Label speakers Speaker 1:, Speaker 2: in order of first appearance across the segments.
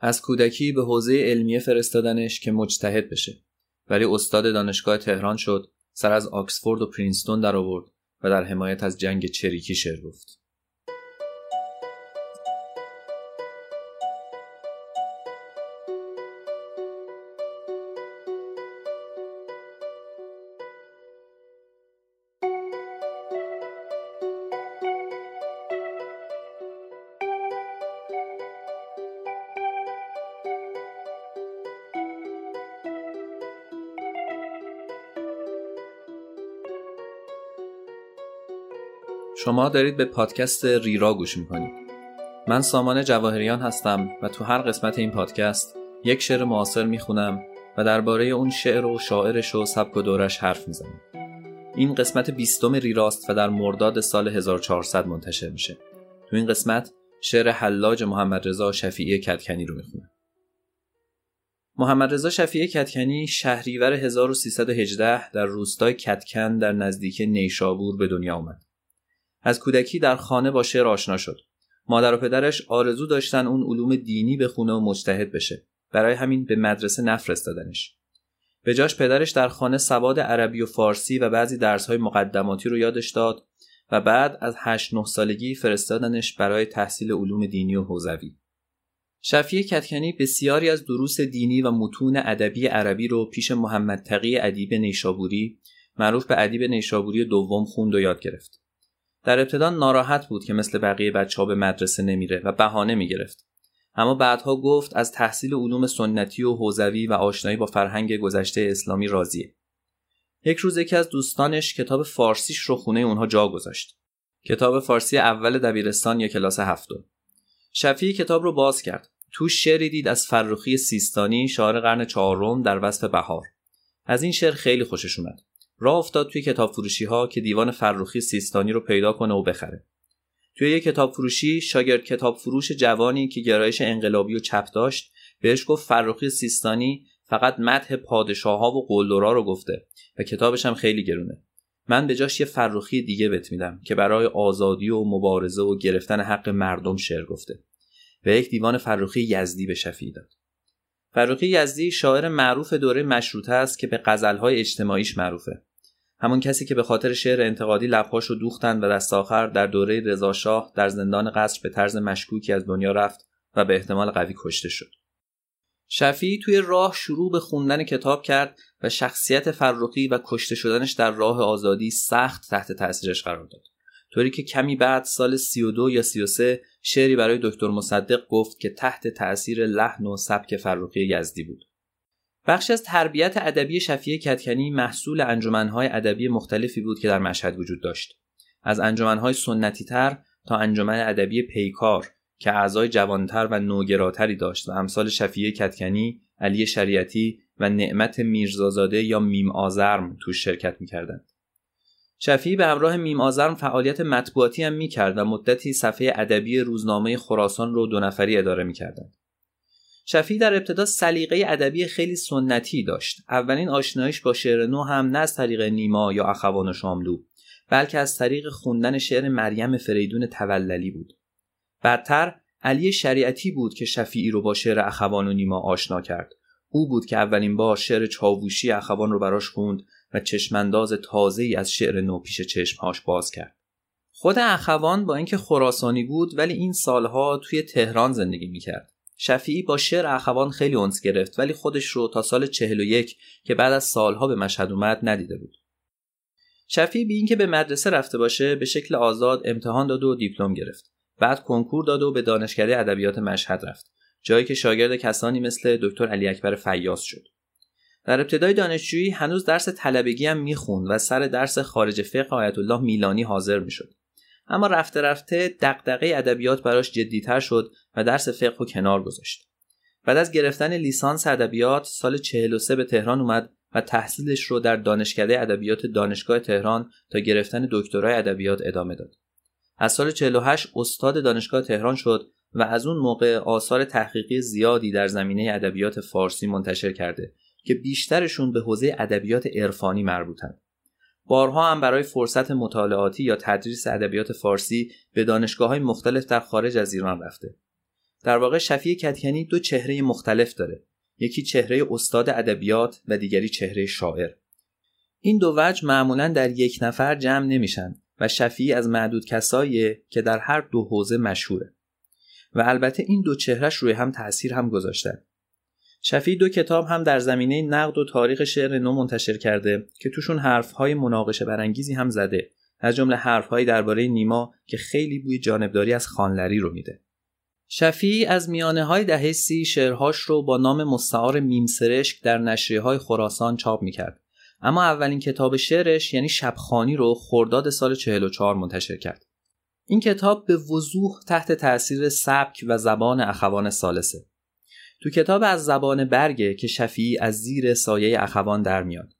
Speaker 1: از کودکی به حوزه علمیه فرستادنش که مجتهد بشه. ولی استاد دانشگاه تهران شد سر از آکسفورد و پرینستون در آورد و در حمایت از جنگ چریکی شعر گفت. شما دارید به پادکست ریرا گوش می‌کنید. من سامان جواهریان هستم و تو هر قسمت این پادکست یک شعر معاصر می‌خونم و درباره اون شعر و شاعرش و سبک و دورش حرف می‌زنم. این قسمت بیستم ریراست و در مرداد سال 1400 منتشر میشه. تو این قسمت شعر حلاج محمد رضا شفیعی کتکنی رو می‌خونم. محمد رضا شفیعی کتکنی شهریور 1318 در روستای کتکن در نزدیک نیشابور به دنیا آمد. از کودکی در خانه با شعر آشنا شد. مادر و پدرش آرزو داشتن اون علوم دینی بخونه و مجتهد بشه. برای همین به مدرسه نفرستادنش. به جاش پدرش در خانه سواد عربی و فارسی و بعضی درسهای مقدماتی رو یادش داد و بعد از 8 9 سالگی فرستادنش برای تحصیل علوم دینی و حوزوی. شفیع کتکنی بسیاری از دروس دینی و متون ادبی عربی رو پیش محمد تقی ادیب نیشابوری معروف به ادیب نیشابوری دوم خوند و یاد گرفت. در ابتدا ناراحت بود که مثل بقیه بچه ها به مدرسه نمیره و بهانه می‌گرفت. اما بعدها گفت از تحصیل علوم سنتی و حوزوی و آشنایی با فرهنگ گذشته اسلامی راضیه. یک روز یکی از دوستانش کتاب فارسیش رو خونه اونها جا گذاشت. کتاب فارسی اول دبیرستان یا کلاس هفتم. شفیع کتاب رو باز کرد. تو شعری دید از فرخی سیستانی شاعر قرن چهارم در وصف بهار. از این شعر خیلی خوشش اومد. راه افتاد توی کتاب فروشی ها که دیوان فرخی سیستانی رو پیدا کنه و بخره. توی یک کتاب فروشی شاگرد کتاب فروش جوانی که گرایش انقلابی و چپ داشت بهش گفت فرخی سیستانی فقط مدح پادشاه ها و قلدرا رو گفته و کتابش هم خیلی گرونه. من به جاش یه فرخی دیگه بهت میدم که برای آزادی و مبارزه و گرفتن حق مردم شعر گفته و یک دیوان فرخی یزدی به شفیع داد. فرخی یزدی شاعر معروف دوره مشروطه است که به غزلهای اجتماعیش معروفه. همون کسی که به خاطر شعر انتقادی لبهاش رو دوختن و دست آخر در دوره رضاشاه در زندان قصر به طرز مشکوکی از دنیا رفت و به احتمال قوی کشته شد. شفیعی توی راه شروع به خوندن کتاب کرد و شخصیت فرخی و کشته شدنش در راه آزادی سخت تحت تاثیرش قرار داد. طوری که کمی بعد سال 32 یا 33 شعری برای دکتر مصدق گفت که تحت تأثیر لحن و سبک فرخی یزدی بود. بخشی از تربیت ادبی شفیع کدکنی محصول انجمنهای ادبی مختلفی بود که در مشهد وجود داشت. از انجمنهای سنتی تر تا انجمن ادبی پیکار که اعضای جوانتر و نوگراتری داشت و امثال شفیع کدکنی، علی شریعتی و نعمت میرزازاده یا میم آزرم توش شرکت می‌کردند. شفیعی به همراه میم آزرم فعالیت مطبوعاتی هم می‌کرد و مدتی صفحه ادبی روزنامه خراسان رو دو نفری اداره می‌کردند. شفیع در ابتدا سلیقه ادبی خیلی سنتی داشت. اولین آشنایش با شعر نو هم نه از طریق نیما یا اخوان و شاملو بلکه از طریق خوندن شعر مریم فریدون توللی بود. بعدتر علی شریعتی بود که شفیعی رو با شعر اخوان و نیما آشنا کرد. او بود که اولین بار شعر چاووشی اخوان رو براش خوند و چشمانداز تازه ای از شعر نو پیش چشمهاش باز کرد. خود اخوان با اینکه خراسانی بود ولی این سالها توی تهران زندگی می‌کرد. شفیعی با شعر اخوان خیلی اونس گرفت ولی خودش رو تا سال 41 که بعد از سالها به مشهد اومد ندیده بود. شفیعی بی اینکه به مدرسه رفته باشه به شکل آزاد امتحان داد و دیپلم گرفت. بعد کنکور داد و به دانشکده ادبیات مشهد رفت. جایی که شاگرد کسانی مثل دکتر علی اکبر فیاض شد. در ابتدای دانشجویی هنوز درس طلبگی هم می‌خوند و سر درس خارج فقه آیت الله میلانی حاضر می‌شد. اما رفته رفته دغدغه ادبیات براش جدیتر شد و درس فقه رو کنار گذاشت. بعد از گرفتن لیسانس ادبیات سال 43 به تهران اومد و تحصیلش رو در دانشکده ادبیات دانشگاه تهران تا گرفتن دکترای ادبیات ادامه داد. از سال 48 استاد دانشگاه تهران شد و از اون موقع آثار تحقیقی زیادی در زمینه ادبیات فارسی منتشر کرده که بیشترشون به حوزه ادبیات عرفانی مربوطند. بارها هم برای فرصت مطالعاتی یا تدریس ادبیات فارسی به دانشگاه های مختلف در خارج از ایران رفته. در واقع شفیع کتکنی دو چهره مختلف داره. یکی چهره استاد ادبیات و دیگری چهره شاعر. این دو وجه معمولا در یک نفر جمع نمیشن و شفیع از معدود کساییه که در هر دو حوزه مشهوره. و البته این دو چهرش روی هم تاثیر هم گذاشتن. شفیع دو کتاب هم در زمینه نقد و تاریخ شعر نو منتشر کرده که توشون حرفهای مناقشه برانگیزی هم زده از جمله حرفهایی درباره نیما که خیلی بوی جانبداری از خانلری رو میده. شفیع از میانه های دهه سی شعرهاش رو با نام مستعار میمسرشک در نشریه های خراسان چاپ می‌کرد. اما اولین کتاب شعرش یعنی شبخانی رو خرداد سال 44 منتشر کرد. این کتاب به وضوح تحت تاثیر سبک و زبان اخوان سالسه تو کتاب از زبان برگه که شفیعی از زیر سایه اخوان در میاد.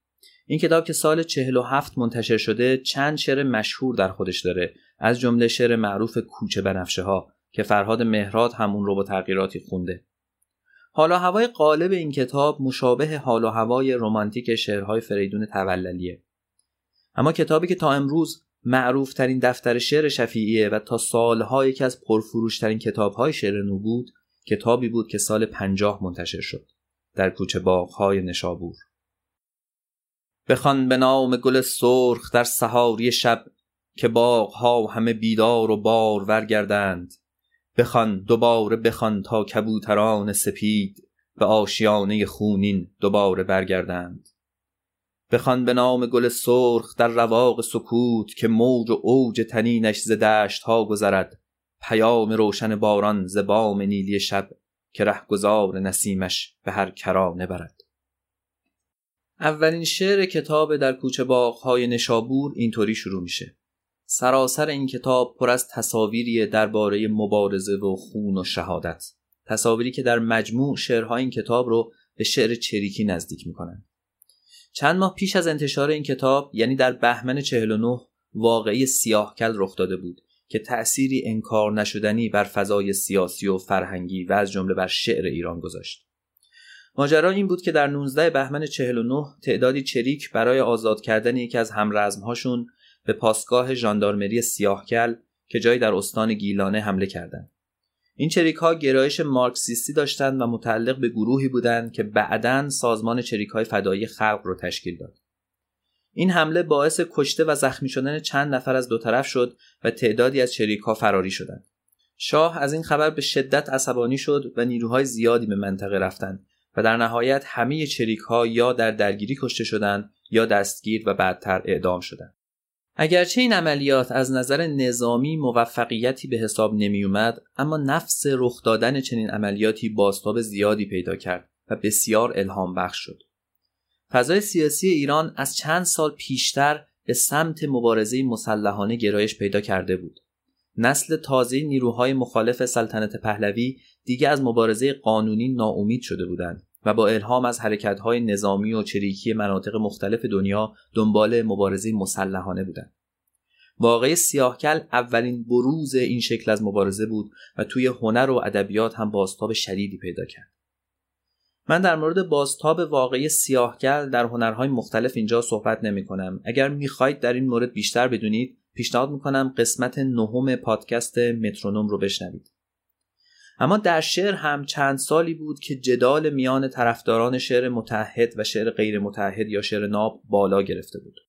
Speaker 1: این کتاب که سال 47 منتشر شده چند شعر مشهور در خودش داره. از جمله شعر معروف کوچه بنفشه ها که فرهاد مهراد همون رو با تغییراتی خونده. حالا هوای قالب این کتاب مشابه حال و هوای رمانتیک شعرهای فریدون توللیه اما کتابی که تا امروز معروف ترین دفتر شعر شفیعیه و تا سالها یکی از پرفروشترین کتابهای شعر نو بود کتابی بود که سال پنجاه منتشر شد در کوچه باغهای نشابور. بخوان به نام گل سرخ در سهاری شب که باغها همه بیدار و بار ورگردند بخوان دوباره بخوان تا کبوتران سپید به آشیانه خونین دوباره برگردند. بخوان به نام گل سرخ در رواق سکوت که موج و اوج تنینش ز دشت ها گذرد. پیام روشن باران ز بام نیلی شب که رهگذار نسیمش به هر کرانه برد. اولین شعر کتاب در کوچه باغهای نشابور اینطوری شروع میشه. سراسر این کتاب پر از تصاویری درباره مبارزه و خون و شهادت. تصاویری که در مجموع شعرهای این کتاب رو به شعر چریکی نزدیک می‌کنن. چند ماه پیش از انتشار این کتاب یعنی در بهمن 49 واقعی سیاهکل رخ داده بود. که تأثیری انکار نشدنی بر فضای سیاسی و فرهنگی و از جمله بر شعر ایران گذاشت ماجرا این بود که در 19 بهمن 49 تعدادی چریک برای آزاد کردن یکی از همرزمهاشون به پاسگاه ژاندارمری سیاهکل که جایی در استان گیلانه حمله کردند. این چریک ها گرایش مارکسیستی داشتند و متعلق به گروهی بودند که بعدا سازمان چریک های فدایی خلق رو تشکیل داد. این حمله باعث کشته و زخمی شدن چند نفر از دو طرف شد و تعدادی از چریک ها فراری شدند. شاه از این خبر به شدت عصبانی شد و نیروهای زیادی به منطقه رفتند و در نهایت همه چریک ها یا در درگیری کشته شدند یا دستگیر و بعدتر اعدام شدند. اگرچه این عملیات از نظر نظامی موفقیتی به حساب نمی اومد اما نفس رخ دادن چنین عملیاتی باستاب زیادی پیدا کرد و بسیار الهام بخش شد. فضای سیاسی ایران از چند سال پیشتر به سمت مبارزه مسلحانه گرایش پیدا کرده بود. نسل تازه نیروهای مخالف سلطنت پهلوی دیگه از مبارزه قانونی ناامید شده بودند و با الهام از حرکت‌های نظامی و چریکی مناطق مختلف دنیا دنبال مبارزه مسلحانه بودند. واقعی سیاهکل اولین بروز این شکل از مبارزه بود و توی هنر و ادبیات هم بازتاب شدیدی پیدا کرد. من در مورد بازتاب واقعی سیاهکل در هنرهای مختلف اینجا صحبت نمی کنم. اگر می‌خواهید در این مورد بیشتر بدونید پیشنهاد می‌کنم قسمت نهم پادکست مترونوم رو بشنوید. اما در شعر هم چند سالی بود که جدال میان طرفداران شعر متحد و شعر غیر متحد یا شعر ناب بالا گرفته بود.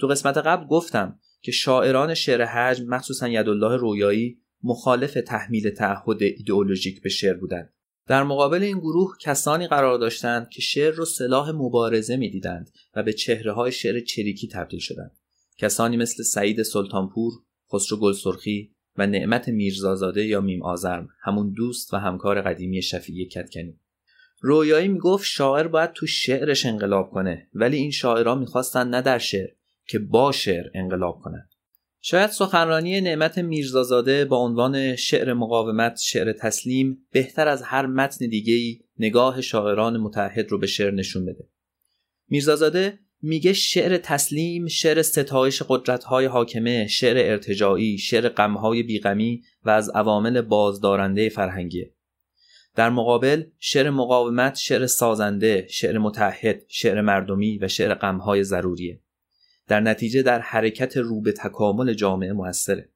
Speaker 1: تو قسمت قبل گفتم که شاعران شعر حجم مخصوصا یدالله رویایی مخالف تحمیل تعهد ایدئولوژیک به شعر بودند. در مقابل این گروه کسانی قرار داشتند که شعر را سلاح مبارزه می‌دیدند و به چهره های شعر چریکی تبدیل شدند. کسانی مثل سعید سلطانپور، خسرو گلسرخی، و نعمت میرزازاده یا میم آزرم همون دوست و همکار قدیمی شفیعی کتکنی رویایی می‌گفت شاعر باید تو شعرش انقلاب کنه ولی این شاعرها می‌خواستن نه در شعر که با شعر انقلاب کنند شاید سخنرانی نعمت میرزازاده با عنوان شعر مقاومت شعر تسلیم بهتر از هر متن دیگه‌ای نگاه شاعران متحد رو به شعر نشون بده. میرزازاده میگه شعر تسلیم شعر ستایش قدرت‌های حاکمه شعر ارتجاعی شعر غمهای بیغمی و از عوامل بازدارنده فرهنگی در مقابل شعر مقاومت شعر سازنده شعر متحد شعر مردمی و شعر غمهای ضروریه. در نتیجه در حرکت رو به تکامل جامعه موثره.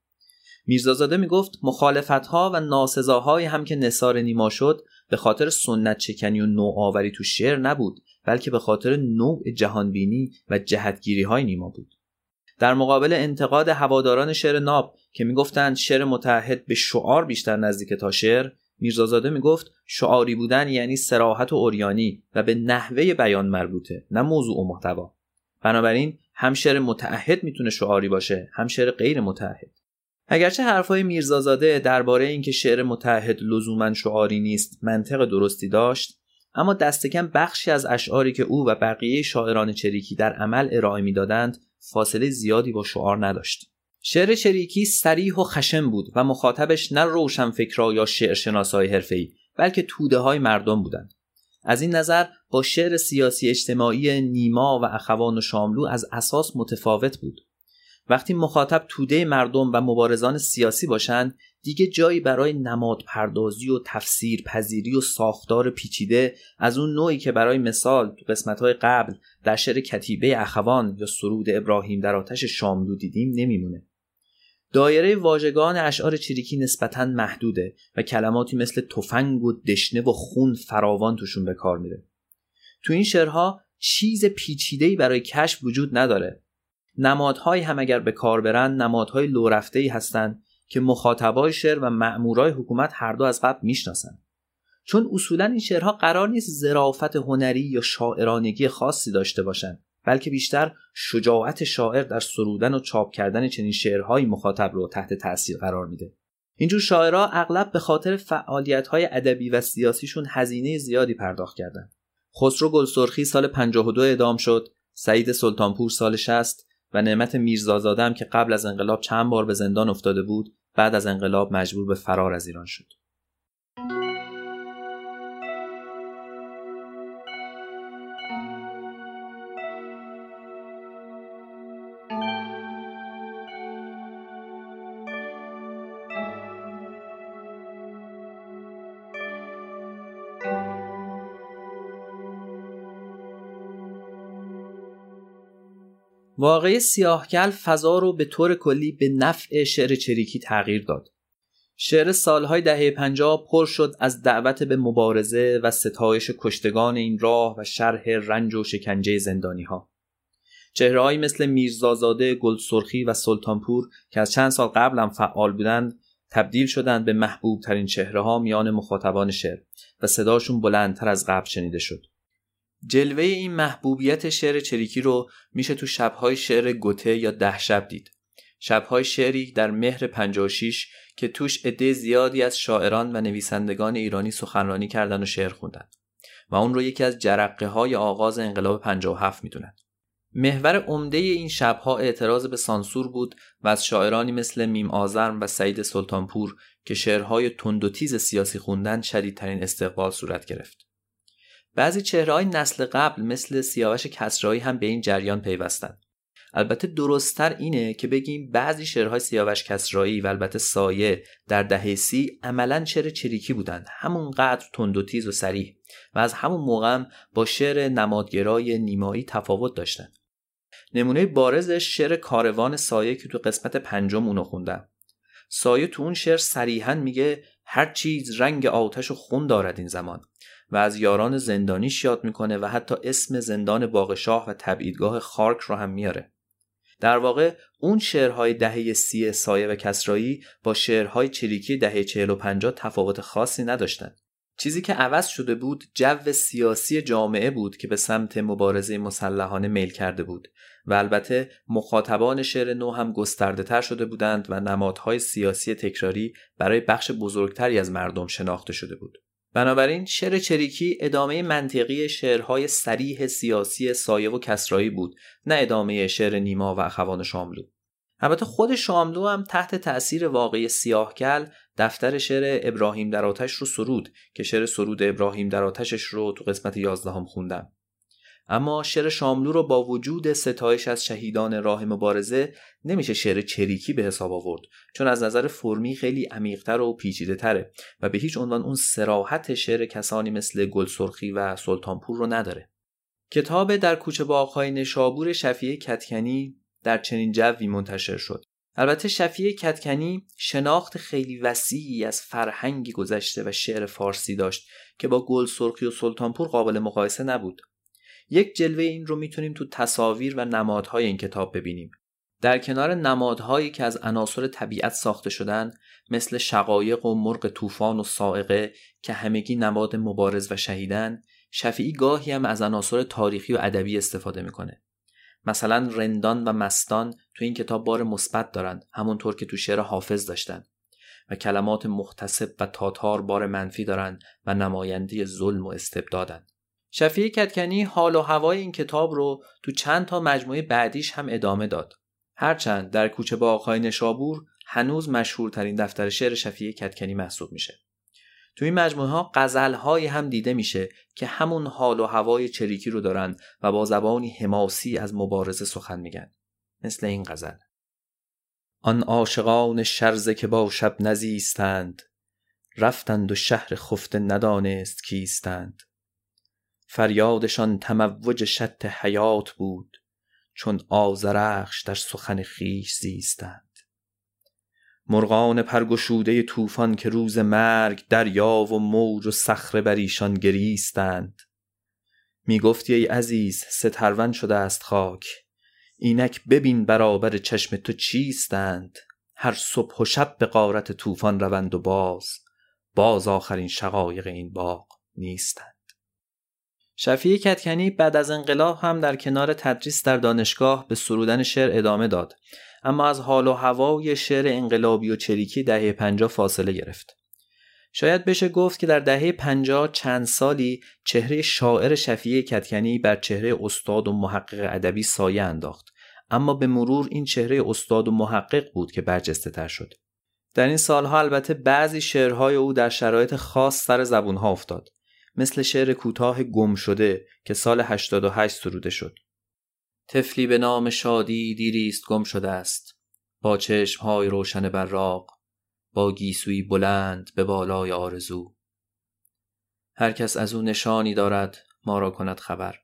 Speaker 1: میرزازاده می‌گفت مخالفتها و ناسزاهایی هم که نصار نیما شد به خاطر سنت چکنی و نوآوری تو شعر نبود بلکه به خاطر نوع جهانبینی و جهتگیری های نیما بود. در مقابل انتقاد هواداران شعر ناب که می‌گفتند شعر متحد به شعار بیشتر نزدیک تا شعر میرزازاده می‌گفت شعاری بودن یعنی سراحت و اوریانی و به نحوه بیان مربوطه نه موضوع و محتوا. بنابراین هم شعر متعهد می‌تونه شعاری باشه هم شعر غیر متعهد. اگرچه حرفهای میرزازاده درباره اینکه شعر متحد لزوما شعاری نیست منطق درستی داشت اما دستکم بخشی از اشعاری که او و بقیه شاعران چریکی در عمل ارائه می‌دادند فاصله زیادی با شعار نداشت. شعر چریکی سریح و خشم بود و مخاطبش نه روشنفکرا یا شعرشناسای حرفه‌ای بلکه توده های مردم بودند. از این نظر با شعر سیاسی اجتماعی نیما و اخوان و شاملو از اساس متفاوت بود. وقتی مخاطب توده مردم و مبارزان سیاسی باشند دیگه جایی برای نماد پردازی و تفسیر پذیری و ساختار پیچیده از اون نوعی که برای مثال تو قسمتهای قبل در شعر کتیبه اخوان یا سرود ابراهیم در آتش شاملو دیدیم نمیمونه. دایره واژگان اشعار چریکی نسبتا محدوده و کلماتی مثل تفنگ و دشنه و خون فراوان توشون به کار میره. تو این شعرها چیز پیچیده‌ای برای کشف وجود نداره. نمادهایی هم اگر به کار برن نمادهای لورفته‌ای هستند که مخاطبای شعر و مأمورای حکومت هر دو از قبل می‌شناسن. چون اصولا این شعرها قرار نیست ظرافت هنری یا شاعرانگی خاصی داشته باشند بلکه بیشتر شجاعت شاعر در سرودن و چاپ کردن چنین شعرهایی مخاطب رو تحت تاثیر قرار میده. اینجور شاعرها اغلب به خاطر فعالیت‌های ادبی و سیاسیشون هزینه زیادی پرداخت کردند خسرو گلسرخی سال 52 اعدام شد سعید سلطانپور سال 60 و نعمت میرزازاده که قبل از انقلاب چند بار به زندان افتاده بود بعد از انقلاب مجبور به فرار از ایران شد. واقعه سیاهکل فضا رو به طور کلی به نفع شعر چریکی تغییر داد. شعر سالهای دهه پنجاه پر شد از دعوت به مبارزه و ستایش کشتگان این راه و شرح رنج و شکنجه زندانی ها. چهرههایی مثل میرزازاده، گلسرخی و سلطانپور که از چند سال قبل هم فعال بودند تبدیل شدند به محبوب ترین چهره ها میان مخاطبان شعر و صداشون بلندتر از قبل شنیده شد. جلوه این محبوبیت شعر چریکی رو میشه تو شبهای شعر گوته یا ده شب دید. شبهای شعری در مهر 56 که توش عده زیادی از شاعران و نویسندگان ایرانی سخنرانی کردن و شعر خوندن و اون رو یکی از جرقه های آغاز انقلاب 57 می‌دونن. محور عمده این شبها اعتراض به سانسور بود و از شاعرانی مثل میم آزرم و سعید سلطانپور که شعرهای تند و تیز سیاسی خوندن شدیدترین استقبال صورت گرفت. بعضی چهره های نسل قبل مثل سیاوش کسرایی هم به این جریان پیوستند. البته درستتر اینه که بگیم بعضی شعرهای سیاوش کسرایی و البته سایه در دهه سی عملا شعر چریکی بودند. همونقدر تند و تیز و سریح و از همون موقع با شعر نمادگرای نیمایی تفاوت داشتند نمونه بارزش شعر کاروان سایه که تو قسمت پنجم اونو خوندم. سایه تو اون شعر صریحا میگه هر چیز رنگ آتش و خون دارد این زمان. و از یاران زندانیش یاد می‌کنه و حتی اسم زندان باغشاه و تبعیدگاه خارک رو هم میاره در واقع اون شعرهای دهه سی سایه و کسرایی با شعرهای چریکی دهه چهل و پنجاه تفاوت خاصی نداشتند. چیزی که عوض شده بود جو سیاسی جامعه بود که به سمت مبارزه مسلحانه میل کرده بود و البته مخاطبان شعر نو هم گسترده تر شده بودند و نمادهای سیاسی تکراری برای بخش بزرگتری از مردم شناخته شده بود. بنابراین شعر چریکی ادامه منطقی شعرهای سریح سیاسی سایه و کسرایی بود نه ادامه شعر نیما و اخوان شاملو. البته خود شاملو هم تحت تأثیر واقعی سیاهکل دفتر شعر ابراهیم در آتش رو سرود که شعر سرود ابراهیم در آتشش رو تو قسمت یازدهم خوندم. اما شعر شاملو رو با وجود ستایش از شهیدان راه مبارزه نمیشه شعر چریکی به حساب آورد چون از نظر فرمی خیلی عمیقتر و پیچیده تره و به هیچ عنوان اون سراحت شعر کسانی مثل گلسرخی و سلطانپور رو نداره. کتاب در کوچه باغهای نشابور شفیه کتکنی در چنین جوی منتشر شد. البته شفیع کتکنی شناخت خیلی وسیعی از فرهنگی گذشته و شعر فارسی داشت که با گل سرخی و سلطانپور قابل مقایسه نبود. یک جلوه این رو می‌تونیم تو تصاویر و نمادهای این کتاب ببینیم. در کنار نمادهایی که از عناصر طبیعت ساخته شدن مثل شقایق و مرغ طوفان و سائقه که همگی نماد مبارز و شهیدن شفیعی گاهی هم از عناصر تاریخی و ادبی استفاده می‌کنه. مثلا رندان و مستان تو این کتاب بار مثبت دارند همونطور که تو شعر حافظ داشتن. و کلمات مختصب و تاتار بار منفی دارند و نماینده ظلم و استبدادن. شفیع کتکنی حال و هوای این کتاب رو تو چند تا مجموعه بعدیش هم ادامه داد. هرچند در کوچه باغهای نشابور هنوز مشهورترین دفتر شعر شفیع کتکنی محسوب میشه. تو این مجموعه ها غزل هم دیده میشه که همون حال و هوای چریکی رو دارن و با زبانی حماسی از مبارزه سخن میگن. مثل این غزل. آن عاشقان شرزه که با شب نزیستند رفتند و شهر خفته ندانست کیستند. فریادشان تموج شط حیات بود چون آزرخش در سخن خیش زیستند. مرغان پرگشوده طوفان که روز مرگ دریا و موج و صخره بر ایشان گریستند. می‌گفتی ای عزیز سترون شده است خاک. اینک ببین برابر چشم تو چیستند. هر صبح و شب به غارت طوفان روند و باز. باز آخرین شقایق این باغ نیستند. شفیع کتکنی بعد از انقلاب هم در کنار تدریس در دانشگاه به سرودن شعر ادامه داد اما از حال و هوای شعر انقلابی و چریکی دهه پنجاه فاصله گرفت. شاید بشه گفت که در دهه پنجاه چند سالی چهره شاعر شفیع کتکنی بر چهره استاد و محقق ادبی سایه انداخت اما به مرور این چهره استاد و محقق بود که برجسته تر شد. در این سالها البته بعضی شعرهای او در شرایط خاص سر زبونها افتاد مثل شعر کوتاه گم شده که سال 88 سروده شد. طفلی به نام شادی دیریست گم شده است. با های روشن براق با گیسوی بلند به بالای آرزو. هر کس از او نشانی دارد ما را کند خبر.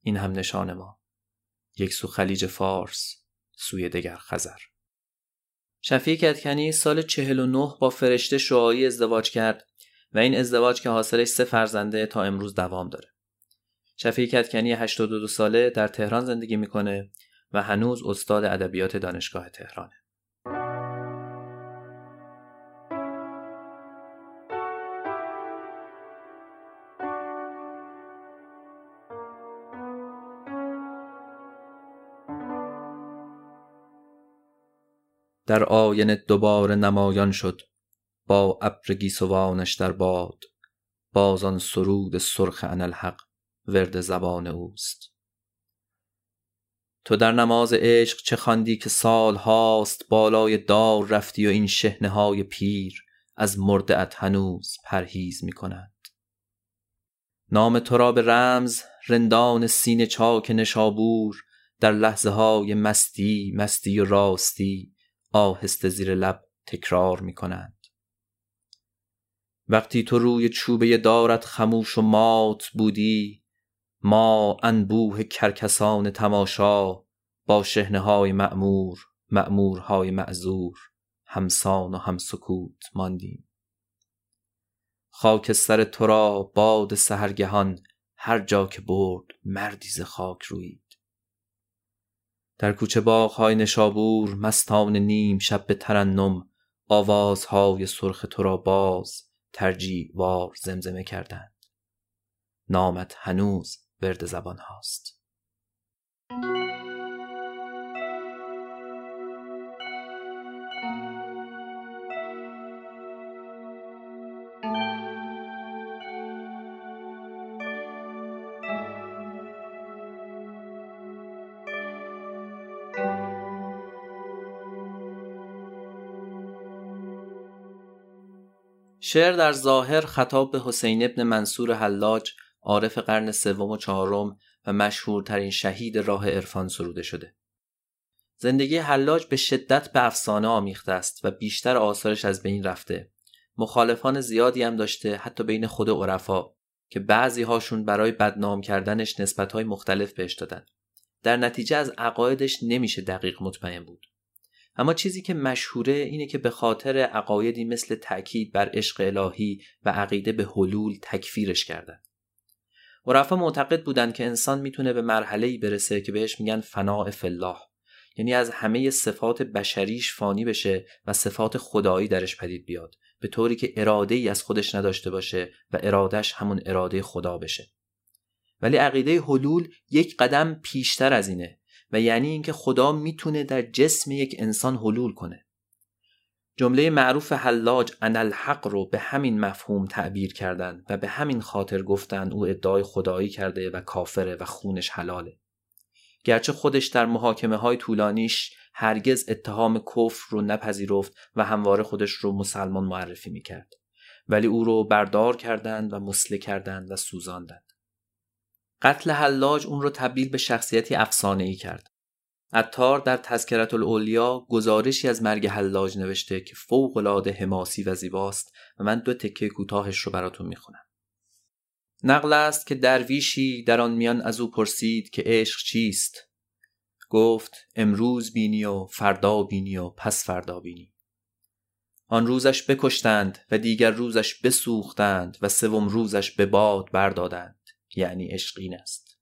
Speaker 1: این هم نشان ما. یک سو خلیج فارس سوی دگر خزر. شفیع کتکنی سال 49 با فرشته شعایی ازدواج کرد. و این ازدواج که حاصلش سه فرزنده تا امروز دوام داره شفیع کتکنی 82 ساله در تهران زندگی می‌کنه و هنوز استاد ادبیات دانشگاه تهرانه. در آینه دوباره نمایان شد با ابر گیسوانش در باد. بازان سرود سرخ انالحق ورد زبان اوست. تو در نماز عشق چه خواندی که سال هاست بالای دار رفتی و این شهنه های پیر از مردعت هنوز پرهیز می کنند نام تو را به رمز رندان سین چاک نشابور در لحظه های مستی مستی و راستی آهسته زیر لب تکرار می کنند وقتی تو روی چوبه دارت خموش و مات بودی ما انبوه کرکسان تماشا با شهنه های معمور معمورهای معذور همسان و هم سکوت ماندیم. سر تو را باد سهرگهان هر جا که برد مردی ز خاک روید. در کوچه باغهای نشابور مستان نیم شب به ترنم آوازهای سرخ تو را باز ترجیع وار زمزمه کردند. نامت هنوز ورد زبان هاست. شعر در ظاهر خطاب به حسین ابن منصور حلاج عارف قرن سوم و چهارم و مشهورترین شهید راه عرفان سروده شده. زندگی حلاج به شدت به افسانه آمیخته است و بیشتر آثارش از بین رفته. مخالفان زیادی هم داشته حتی بین خود عرفا که بعضی هاشون برای بدنام کردنش نسبت های مختلف بهش دادن. در نتیجه از عقایدش نمیشه دقیق مطمئن بود. اما چیزی که مشهوره اینه که به خاطر عقایدی مثل تأکید بر عشق الهی و عقیده به حلول تکفیرش کردن. عرفا معتقد بودند که انسان می‌تونه به مرحله برسه که بهش میگن فناع فلاح یعنی از همه صفات بشریش فانی بشه و صفات خدایی درش پدید بیاد به طوری که اراده ای از خودش نداشته باشه و ارادش همون اراده خدا بشه. ولی عقیده حلول یک قدم پیشتر از اینه. و یعنی اینکه خدا می‌تونه در جسم یک انسان حلول کنه. جمله معروف حلاج ان الحق رو به همین مفهوم تعبیر کردن و به همین خاطر گفتن او ادعای خدایی کرده و کافره و خونش حلاله. گرچه خودش در محاکمه های طولانیش هرگز اتهام کفر رو نپذیرفت و همواره خودش رو مسلمان معرفی می‌کرد. ولی او رو بردار کردند و مسله کردند و سوزاندند. قتل حلاج اون رو تبدیل به شخصیتی افسانه ای کرد. عطار در تذکرت الاولیا گزارشی از مرگ حلاج نوشته که فوق العاده حماسی و زیباست و من دو تکه کوتاهش رو براتون می‌خونم. نقل است که درویشی در آن میان از او پرسید که عشق چیست؟ گفت امروز بینی و فردا بینی و پس فردا بینی. آن روزش بکشتند و دیگر روزش بسوختند و سوم روزش به باد بردادند. یعنی عشقین است.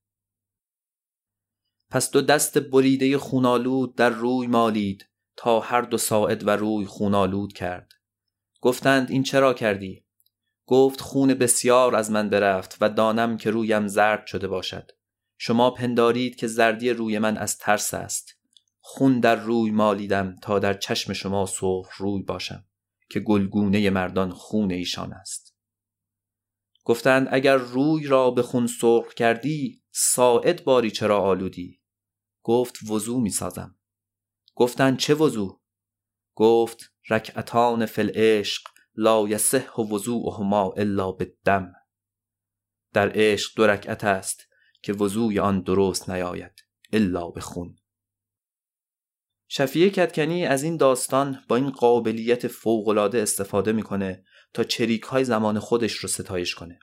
Speaker 1: پس دو دست بریده خونالود در روی مالید تا هر دو ساعد و روی خونالود کرد. گفتند این چرا کردی؟ گفت خون بسیار از من برفت و دانم که رویم زرد شده باشد. شما پندارید که زردی روی من از ترس است. خون در روی مالیدم تا در چشم شما سرخ روی باشم که گلگونه مردان خون ایشان است. گفتند اگر روی را به خون سرخ کردی ساعد باری چرا آلودی؟ گفت وضو می سازم. گفتند چه وضو؟ گفت رکعتان فل عشق لا یصح وضوءهما الا بالدم. در عشق دو رکعت است که وضوی آن درست نیاید الا به خون. شفیه کتکنی از این داستان با این قابلیت فوقالعاده استفاده می‌کنه تا چریک های زمان خودش رو ستایش کنه.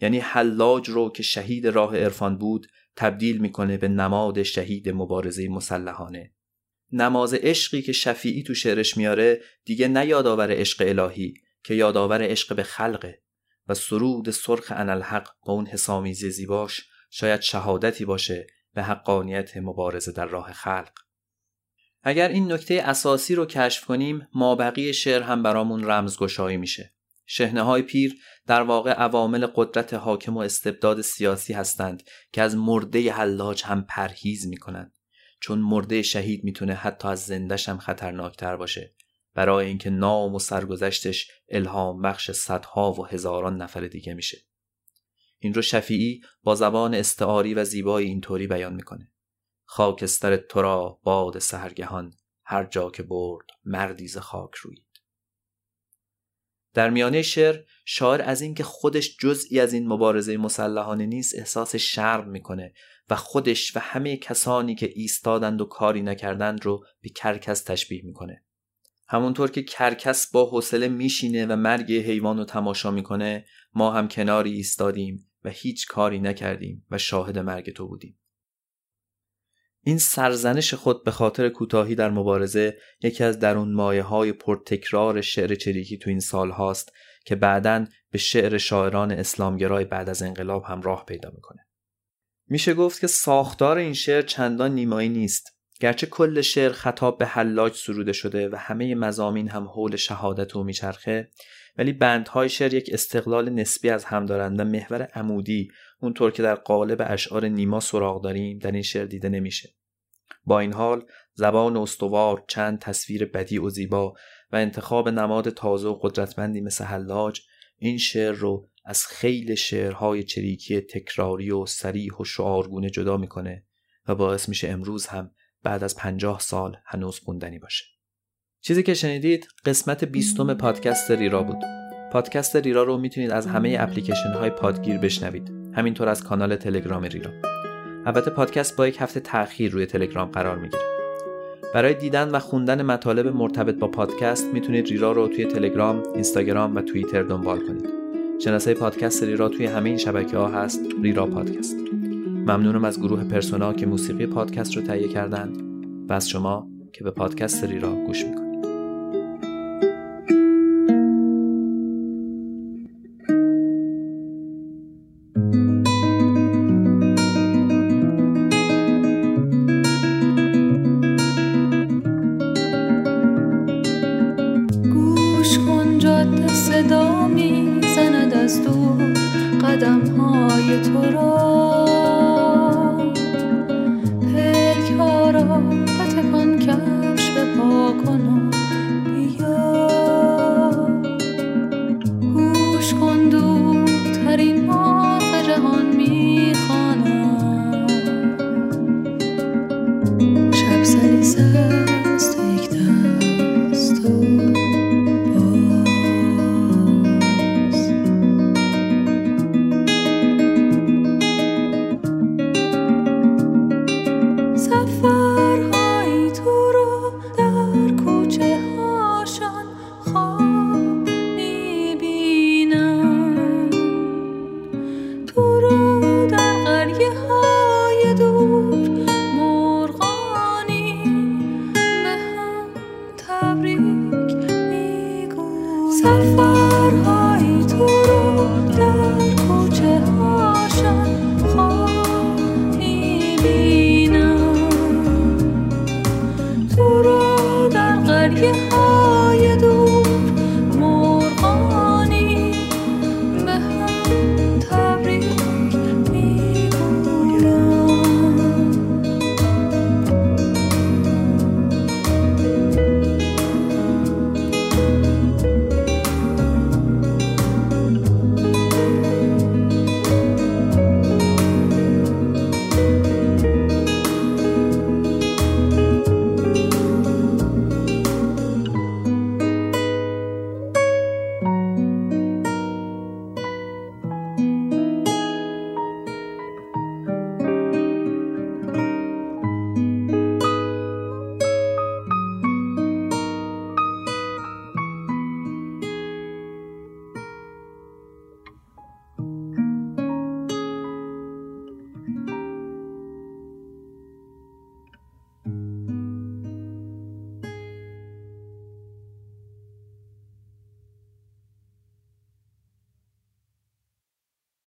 Speaker 1: یعنی حلاج رو که شهید راه عرفان بود تبدیل می‌کنه به نماد شهید مبارزه مسلحانه. نماز عشقی که شفیعی تو شعرش میاره دیگه نه یادآور عشق الهی که یادآور عشق به خلقه. و سرود سرخ انالحق با اون حسامیزی زیباش شاید شهادتی باشه به حقانیت مبارزه در راه خلق. اگر این نکته اساسی رو کشف کنیم مابقی شعر هم برامون رمزگشایی میشه. شهنه های پیر در واقع عوامل قدرت حاکم و استبداد سیاسی هستند که از مرده حلاج هم پرهیز می‌کنند. چون مرده شهید می‌تونه حتی از زندش هم خطرناکتر باشه. برای اینکه نام و سرگذشتش الهام بخش صدها و هزاران نفر دیگه میشه. این رو شفیعی با زبان استعاری و زیبایی اینطوری بیان می‌کنه. خاکستر تو را باد سهرگهان هر جا که برد مردی ز خاک روید در میانه شعر شاعر از اینکه خودش جزئی از این مبارزه مسلحانه نیست احساس شرم می‌کنه و خودش و همه کسانی که ایستادند و کاری نکردند رو به کرکس تشبیه می‌کنه. همونطور که کرکس با حوصله میشینه و مرگ حیوان رو تماشا می‌کنه ما هم کناری ایستادیم و هیچ کاری نکردیم و شاهد مرگ تو بودیم. این سرزنش خود به خاطر کوتاهی در مبارزه یکی از درون مایه های پرتکرار شعر چریکی تو این سال هاست که بعدا به شعر شاعران اسلامگرای بعد از انقلاب هم راه پیدا می‌کنه. میشه گفت که ساختار این شعر چندان نیمایی نیست گرچه کل شعر خطاب به حلاج سروده شده و همه مزامین هم حول شهادت او میچرخه ولی بندهای شعر یک استقلال نسبی از هم دارند و محور عمودی اونطور که در قالب اشعار نیما سراغ داریم در این شعر دیده نمیشه. با این حال زبان استوار چند تصویر بدی و زیبا و انتخاب نماد تازه و قدرتمندی مثل حلاج این شعر رو از خیلی شعرهای چریکی تکراری و سریح و شعارگونه جدا می‌کنه و باعث میشه امروز هم بعد از پنجاه سال هنوز خوندنی باشه. چیزی که شنیدید قسمت بیستم پادکست ریرا بود. پادکست ریرا رو می‌تونید از همه اپلیکیشن های پادگیر بشنوید. همینطور از کانال تلگرام ریرا البته پادکست با یک هفته تاخیر روی تلگرام قرار می‌گیره برای دیدن و خوندن مطالب مرتبط با پادکست می‌تونید ریرا رو توی تلگرام، اینستاگرام و توییتر دنبال کنید. شناسه پادکست ریرا توی همه این شبکه ها هست ریرا پادکست. ممنونم از گروه پرسونا که موسیقی پادکست رو تهیه کردند و از شما
Speaker 2: که به پادکست ریرا گوش می‌کنید